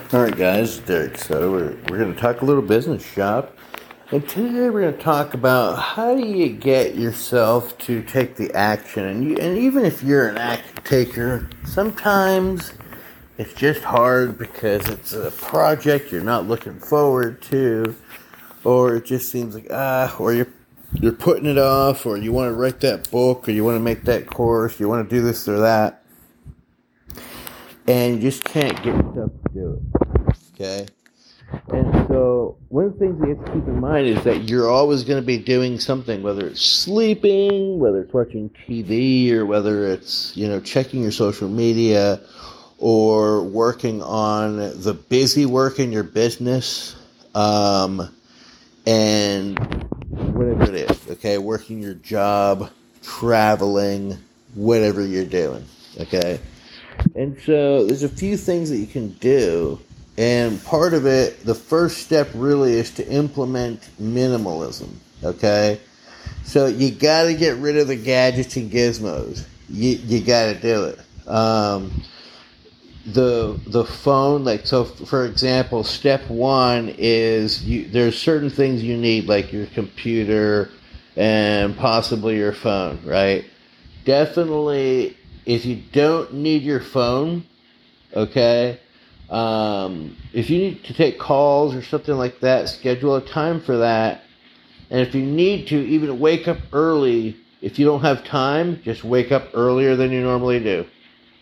All right, guys, Derek. So we're, we're going to talk a little business shop. And today we're going to talk about how do you get yourself to take the action. And, you, and even if you're an action taker, sometimes it's just hard because it's a project you're not looking forward to, or it just seems like, ah, or you're, you're putting it off, or you want to write that book, or you want to make that course, you want to do this or that. And you just can't get yourself to do it. Okay. And so, one of the things you have to keep in mind is that you're always going to be doing something, whether it's sleeping, whether it's watching TV, or whether it's, you know, checking your social media, or working on the busy work in your business, um, and whatever it is, okay, working your job, traveling, whatever you're doing, okay? And so, there's a few things that you can do and part of it, the first step really is to implement minimalism. Okay? So you got to get rid of the gadgets and gizmos. You, you got to do it. Um, the the phone, like so, for example, step one is you, there's certain things you need, like your computer and possibly your phone, right? Definitely, if you don't need your phone, okay, um, if you need to take calls or something like that, schedule a time for that. And if you need to, even wake up early. If you don't have time, just wake up earlier than you normally do.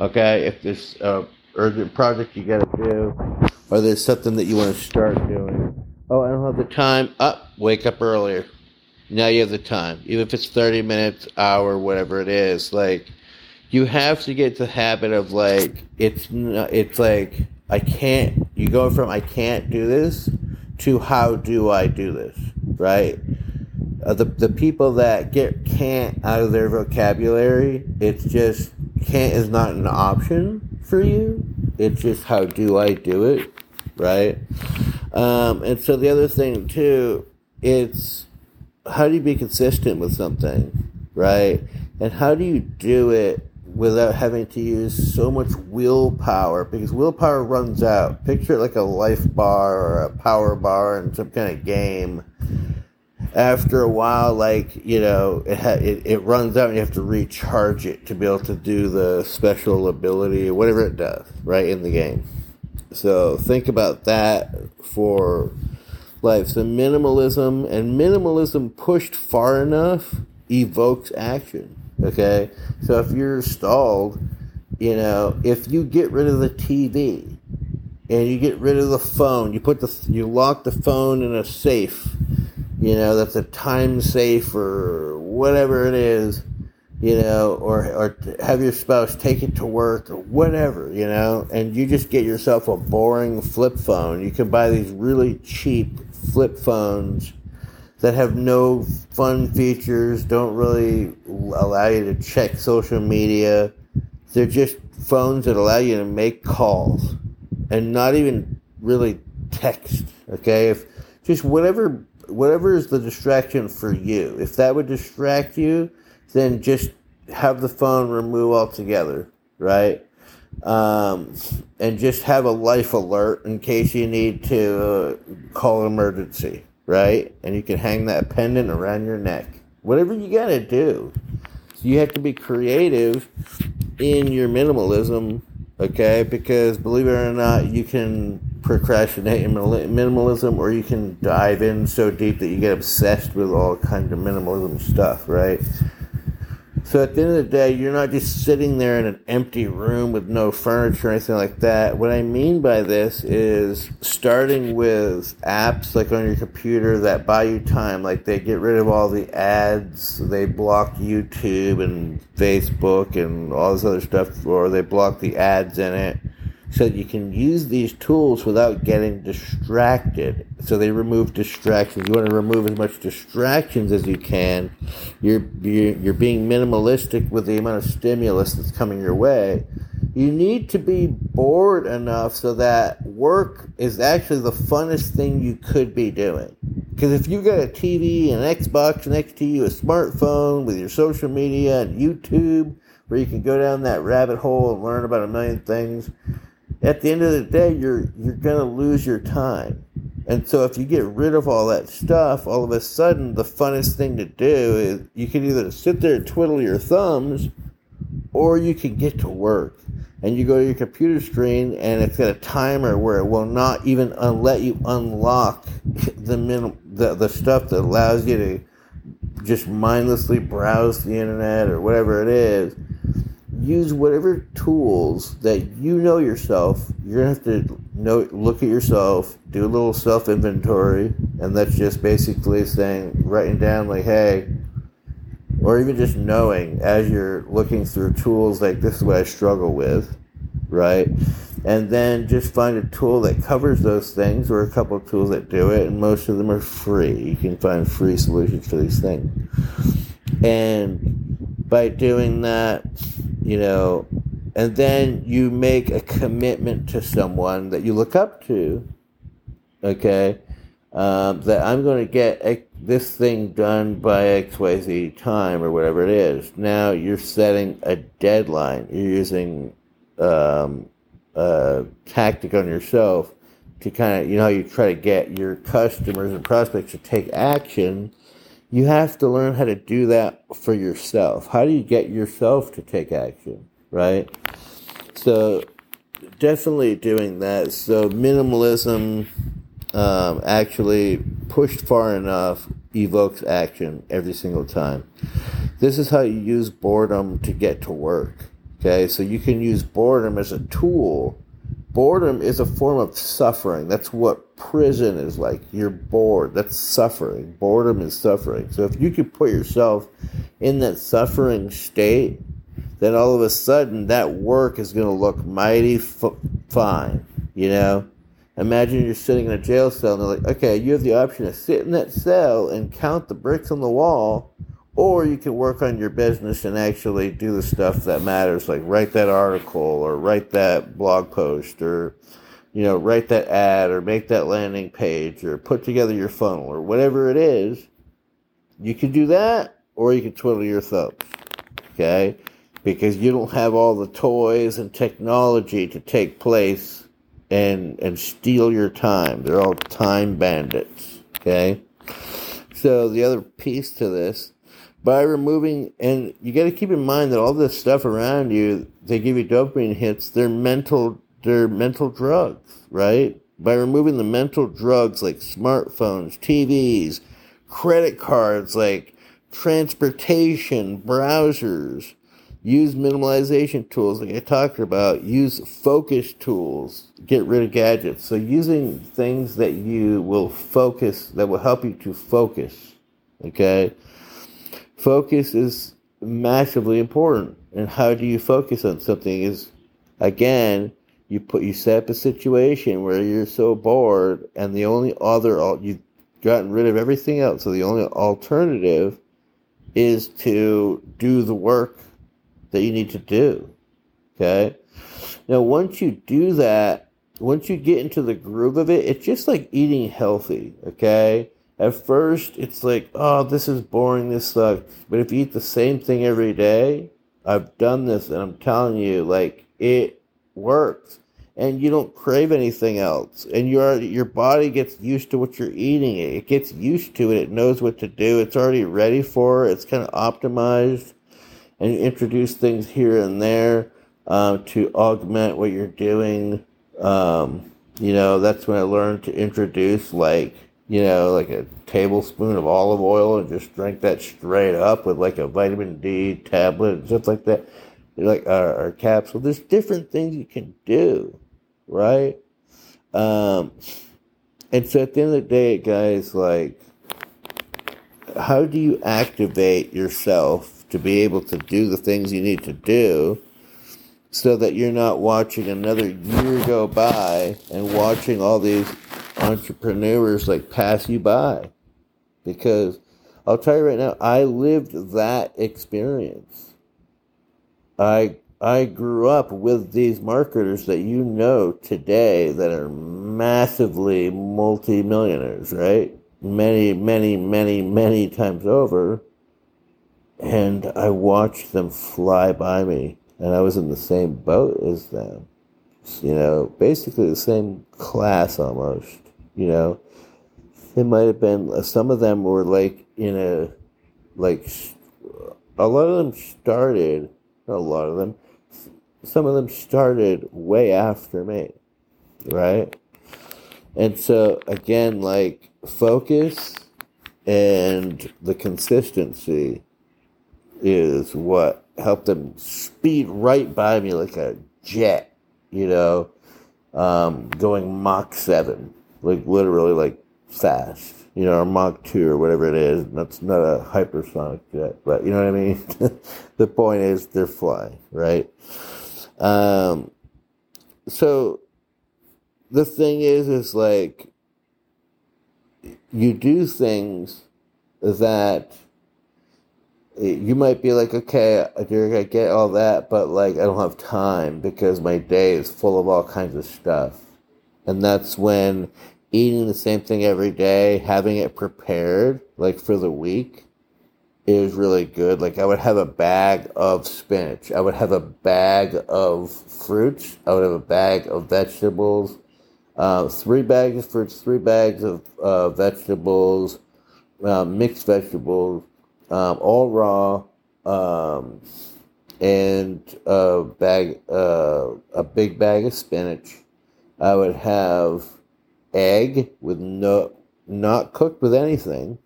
Okay? If there's a urgent project you got to do, or there's something that you want to start doing. Oh, I don't have the time. Up, wake up earlier. Now you have the time, even if it's 30 minutes, hour, whatever it is. Like, you have to get the habit of like it's it's like I can't, you go from I can't do this to how do I do this, right? Uh, the, the people that get can't out of their vocabulary, it's just can't is not an option for you. It's just how do I do it, right? Um, and so the other thing too, it's how do you be consistent with something, right? And how do you do it without having to use so much willpower because willpower runs out. Picture it like a life bar or a power bar in some kind of game. After a while, like you know, it ha- it, it runs out, and you have to recharge it to be able to do the special ability or whatever it does, right in the game. So think about that for life. So minimalism and minimalism pushed far enough evokes action Okay, so if you're stalled, you know, if you get rid of the TV and you get rid of the phone, you put the you lock the phone in a safe, you know, that's a time safe or whatever it is, you know, or or have your spouse take it to work or whatever, you know, and you just get yourself a boring flip phone. You can buy these really cheap flip phones that have no fun features, don't really allow you to check social media. They're just phones that allow you to make calls and not even really text. Okay, if just whatever whatever is the distraction for you. If that would distract you, then just have the phone remove altogether, right? Um, and just have a life alert in case you need to uh, call an emergency right? And you can hang that pendant around your neck. Whatever you got to do. So you have to be creative in your minimalism, okay? Because believe it or not, you can procrastinate in minimalism or you can dive in so deep that you get obsessed with all kinds of minimalism stuff, right? So at the end of the day, you're not just sitting there in an empty room with no furniture or anything like that. What I mean by this is starting with apps like on your computer that buy you time, like they get rid of all the ads, they block YouTube and Facebook and all this other stuff, or they block the ads in it so you can use these tools without getting distracted. So they remove distractions. You want to remove as much distractions as you can. You're, you're, you're being minimalistic with the amount of stimulus that's coming your way. You need to be bored enough so that work is actually the funnest thing you could be doing. Because if you've got a TV, an Xbox next to you, a smartphone with your social media and YouTube, where you can go down that rabbit hole and learn about a million things, at the end of the day, you're you're gonna lose your time. And so if you get rid of all that stuff, all of a sudden the funnest thing to do is you can either sit there and twiddle your thumbs or you can get to work. And you go to your computer screen and it's got a timer where it will not even un- let you unlock the, minim- the the stuff that allows you to just mindlessly browse the internet or whatever it is use whatever tools that you know yourself. You're gonna have to know, look at yourself, do a little self inventory, and that's just basically saying, writing down like, hey, or even just knowing as you're looking through tools like this is what I struggle with, right? And then just find a tool that covers those things, or a couple of tools that do it, and most of them are free. You can find free solutions for these things, and by doing that you know, and then you make a commitment to someone that you look up to, okay, um, that I'm going to get a, this thing done by XYZ time or whatever it is. Now you're setting a deadline. You're using um, a tactic on yourself to kind of, you know, you try to get your customers and prospects to take action you have to learn how to do that for yourself. How do you get yourself to take action, right? So, definitely doing that. So, minimalism um, actually pushed far enough evokes action every single time. This is how you use boredom to get to work. Okay, so you can use boredom as a tool boredom is a form of suffering. That's what prison is like. You're bored. That's suffering. Boredom is suffering. So if you could put yourself in that suffering state, then all of a sudden that work is going to look mighty f- fine. You know? Imagine you're sitting in a jail cell and they're like, okay, you have the option to sit in that cell and count the bricks on the wall or you can work on your business and actually do the stuff that matters, like write that article or write that blog post or, you know, write that ad or make that landing page or put together your funnel or whatever it is. You can do that or you can twiddle your thumbs. Okay? Because you don't have all the toys and technology to take place and and steal your time. They're all time bandits. Okay? So the other piece to this by removing and you got to keep in mind that all this stuff around you they give you dopamine hits they're mental they're mental drugs right? By removing the mental drugs like smartphones tvs credit cards like transportation browsers use minimalization tools like i talked about use focus tools get rid of gadgets. So using things that you will focus that will help you to focus okay focus is massively important. And how do you focus on something is again, you put you set up a situation where you're so bored and the only other you've gotten rid of everything else. So the only alternative is to do the work that you need to do. Okay? Now once you do that, once you get into the groove of it, it's just like eating healthy, okay? At first, it's like, oh, this is boring, this sucks. But if you eat the same thing every day, I've done this and I'm telling you, like, it works. And you don't crave anything else. And your your body gets used to what you're eating. It gets used to it. It knows what to do. It's already ready for it. It's kind of optimized. And you introduce things here and there uh, to augment what you're doing. Um, you know, that's when I learned to introduce like you know, like a tablespoon of olive oil and just drink that straight up with like a vitamin D tablet and stuff like that, like our, our capsule. There's different things you can do, right? Um, and so at the end of the day, guys, like, how do you activate yourself to be able to do the things you need to do so that you're not watching another year go by and watching all these entrepreneurs like pass you by because I'll tell you right now, I lived that experience. I I grew up with these marketers that you know today that are massively multimillionaires, right? Many, many, many, many times over. And I watched them fly by me, and I was in the same boat as them. You know, basically the same class almost. You know, it might have been some of them were like in a like a lot of them started. A lot of them. Some of them started way after me, right? And so again, like focus and the consistency is what helped them speed right by me like a jet, you know, um, going Mach 7, like literally like fast, you know, or Mach 2 or whatever it is. That's not a hypersonic jet, but you know what I mean? the point is they're flying, right? Um, so the thing is, is like, you do things that you might be like, okay, Derek, I get all that, but like, I don't have time because my day is full of all kinds of stuff. And that's when eating the same thing every day, having it prepared, like for the week, is really good. Like, I would have a bag of spinach, I would have a bag of fruits, I would have a bag of vegetables, uh, three bags of fruits, three bags of uh, vegetables, uh, mixed vegetables, um, all raw, um, and a bag, uh, a big bag of spinach. I would have egg with no, not cooked with anything,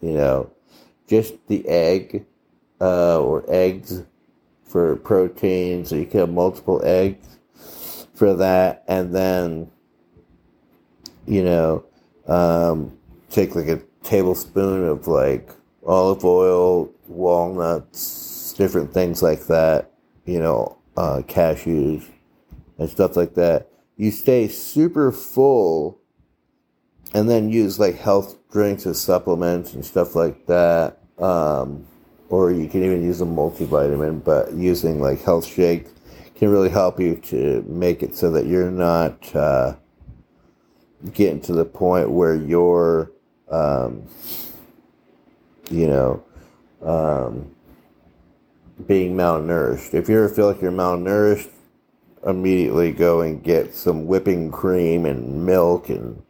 you know, just the egg, uh, or eggs for protein. So you can have multiple eggs for that, and then you know, um, take like a tablespoon of like olive oil, walnuts, different things like that, you know, uh, cashews and stuff like that. You stay super full and then use like health drinks as supplements and stuff like that. Um, or you can even use a multivitamin, but using like health shake can really help you to make it so that you're not, uh, getting to the point where you're, um, you know, um, being malnourished. If you ever feel like you're malnourished, immediately go and get some whipping cream and milk and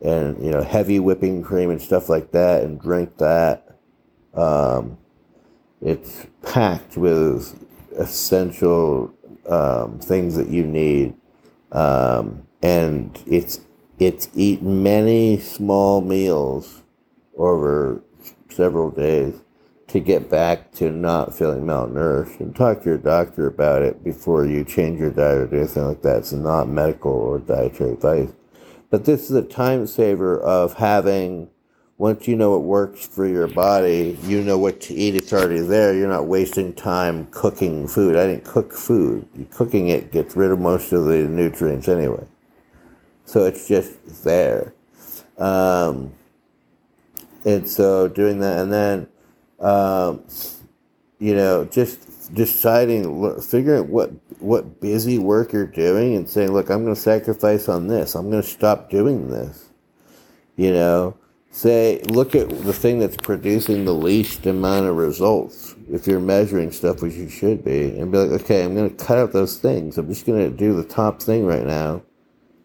and you know heavy whipping cream and stuff like that and drink that. Um, it's packed with essential um, things that you need, um, and it's it's eat many small meals over several days to get back to not feeling malnourished and talk to your doctor about it before you change your diet or do anything like that. It's not medical or dietary advice. But this is a time saver of having, once you know what works for your body, you know what to eat. It's already there. You're not wasting time cooking food. I didn't cook food. Cooking it gets rid of most of the nutrients anyway. So it's just there. Um, and so doing that, and then, um, you know, just deciding, figuring what what busy work you're doing, and saying, look, I'm going to sacrifice on this. I'm going to stop doing this. You know, say, look at the thing that's producing the least amount of results. If you're measuring stuff, which you should be, and be like, okay, I'm going to cut out those things. I'm just going to do the top thing right now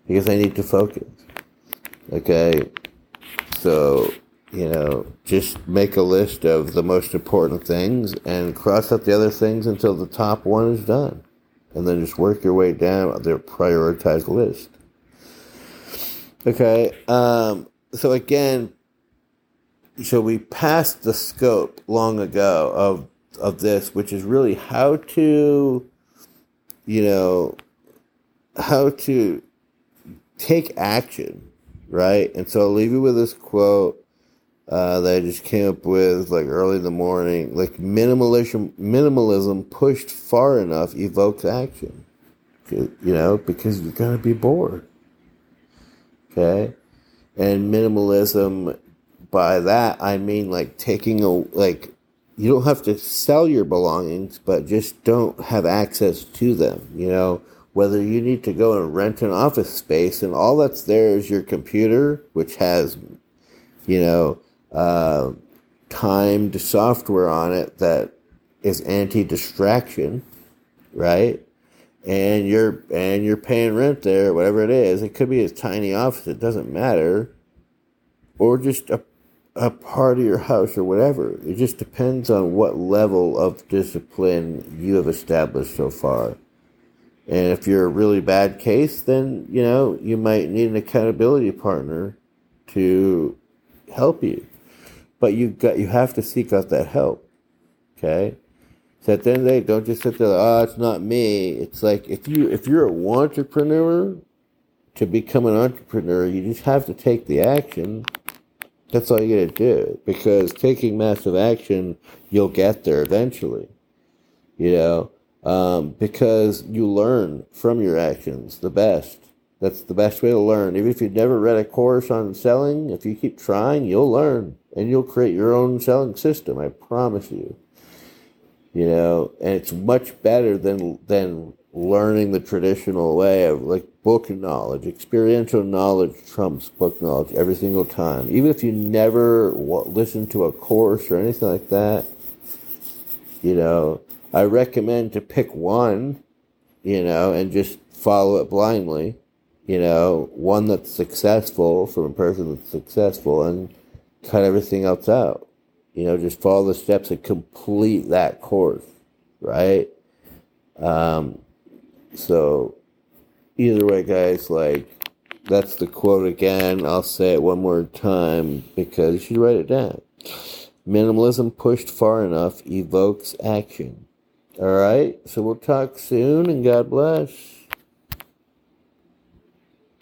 because I need to focus. Okay, so you know, just make a list of the most important things and cross out the other things until the top one is done. And then just work your way down the prioritized list. Okay, um, so again, so we passed the scope long ago of of this, which is really how to, you know, how to take action, right? And so I'll leave you with this quote uh, that I just came up with like early in the morning. Like minimalism, minimalism pushed far enough evokes action. You know, because you're gonna be bored. Okay, and minimalism. By that I mean like taking a like you don't have to sell your belongings, but just don't have access to them. You know, whether you need to go and rent an office space and all that's there is your computer, which has, you know, uh, timed software on it that is anti distraction, right? and you're and you're paying rent there, whatever it is. It could be a tiny office, it doesn't matter. Or just a a part of your house or whatever. It just depends on what level of discipline you have established so far. And if you're a really bad case, then, you know, you might need an accountability partner to help you. But you got you have to seek out that help. Okay? So at the end of the day, don't just sit there like, oh, it's not me. It's like if you if you're a entrepreneur, to become an entrepreneur, you just have to take the action that's all you gotta do. Because taking massive action, you'll get there eventually. You know, um, because you learn from your actions the best. That's the best way to learn. Even if you've never read a course on selling, if you keep trying, you'll learn and you'll create your own selling system. I promise you. You know, and it's much better than than learning the traditional way of like book knowledge. Experiential knowledge trumps book knowledge every single time. Even if you never listen to a course or anything like that, you know, I recommend to pick one, you know, and just follow it blindly. You know, one that's successful from a person that's successful and cut everything else out. You know, just follow the steps and complete that course, right? Um, so, either way, guys, like, that's the quote again. I'll say it one more time because you should write it down. Minimalism pushed far enough evokes action. All right, so we'll talk soon and God bless.